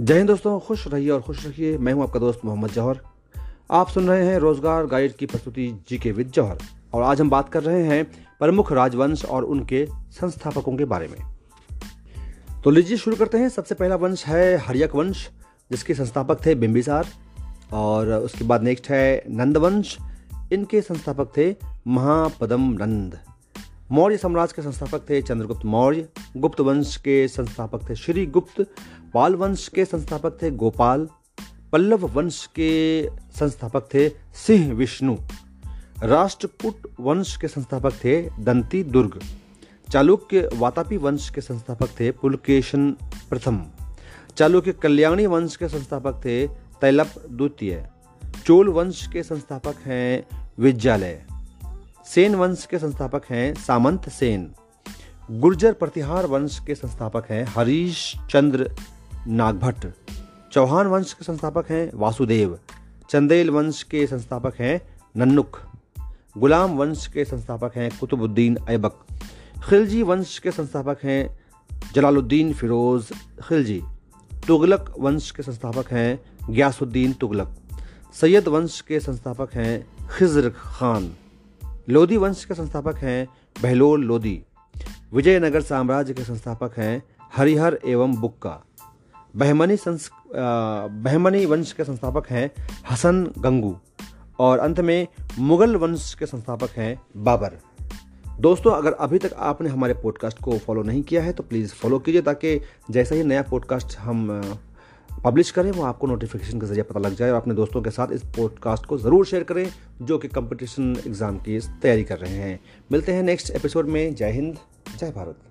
जय हिंद दोस्तों, खुश रहिए और खुश रखिए मैं हूँ आपका दोस्त मोहम्मद जौहर। आप सुन रहे हैं रोज़गार गाइड की प्रस्तुति जी के विद जौहर। और आज हम बात कर रहे हैं प्रमुख राजवंश और उनके संस्थापकों के बारे में। तो लीजिए शुरू करते हैं। सबसे पहला वंश है हरियक वंश, जिसके संस्थापक थे बिंबिसार। और उसके बाद नेक्स्ट है नंदवंश। इनके संस्थापक थे महापदम नंद मौर्य साम्राज्य के संस्थापक थे चंद्रगुप्त मौर्य, गुप्त वंश के संस्थापक थे श्री गुप्त पाल वंश के संस्थापक थे गोपाल, पल्लव वंश के संस्थापक थे सिंह विष्णु, राष्ट्रकूट वंश के संस्थापक थे दंती दुर्ग, चालुक्य वातापी वंश के संस्थापक थे पुलकेशन प्रथम, चालुक्य कल्याणी वंश के संस्थापक थे तैलप द्वितीय, चोल वंश के संस्थापक हैं विद्यालय। सेन वंश के संस्थापक हैं सामंत सेन। गुर्जर प्रतिहार वंश के संस्थापक हैं हरीश चंद्र नागभट्ट। चौहान वंश के संस्थापक हैं वासुदेव। चंदेल वंश के संस्थापक हैं नन्नुक गुलाम वंश के संस्थापक हैं कुतुबुद्दीन ऐबक। खिलजी वंश के संस्थापक हैं जलालुद्दीन फिरोज खिलजी। तुगलक वंश के संस्थापक हैं ग्यासुद्दीन तुगलक। सैयद वंश के संस्थापक हैं खिज्र खान। लोधी वंश के संस्थापक हैं बहलोल लोधी, विजयनगर साम्राज्य के संस्थापक हैं हरिहर एवं बुक्का। बहमनी संस बहमनी वंश के संस्थापक हैं हसन गंगू और अंत में मुगल वंश के संस्थापक हैं बाबर। दोस्तों, अगर अभी तक आपने हमारे पॉडकास्ट को फॉलो नहीं किया है तो प्लीज़ फॉलो कीजिए ताकि जैसा ही नया पॉडकास्ट हम पब्लिश करें, वो आपको नोटिफिकेशन के ज़रिए पता लग जाए और अपने दोस्तों के साथ इस पॉडकास्ट को ज़रूर शेयर करें, जो कि कंपटीशन एग्ज़ाम की तैयारी कर रहे हैं। मिलते हैं नेक्स्ट एपिसोड में। जय हिंद, जय भारत।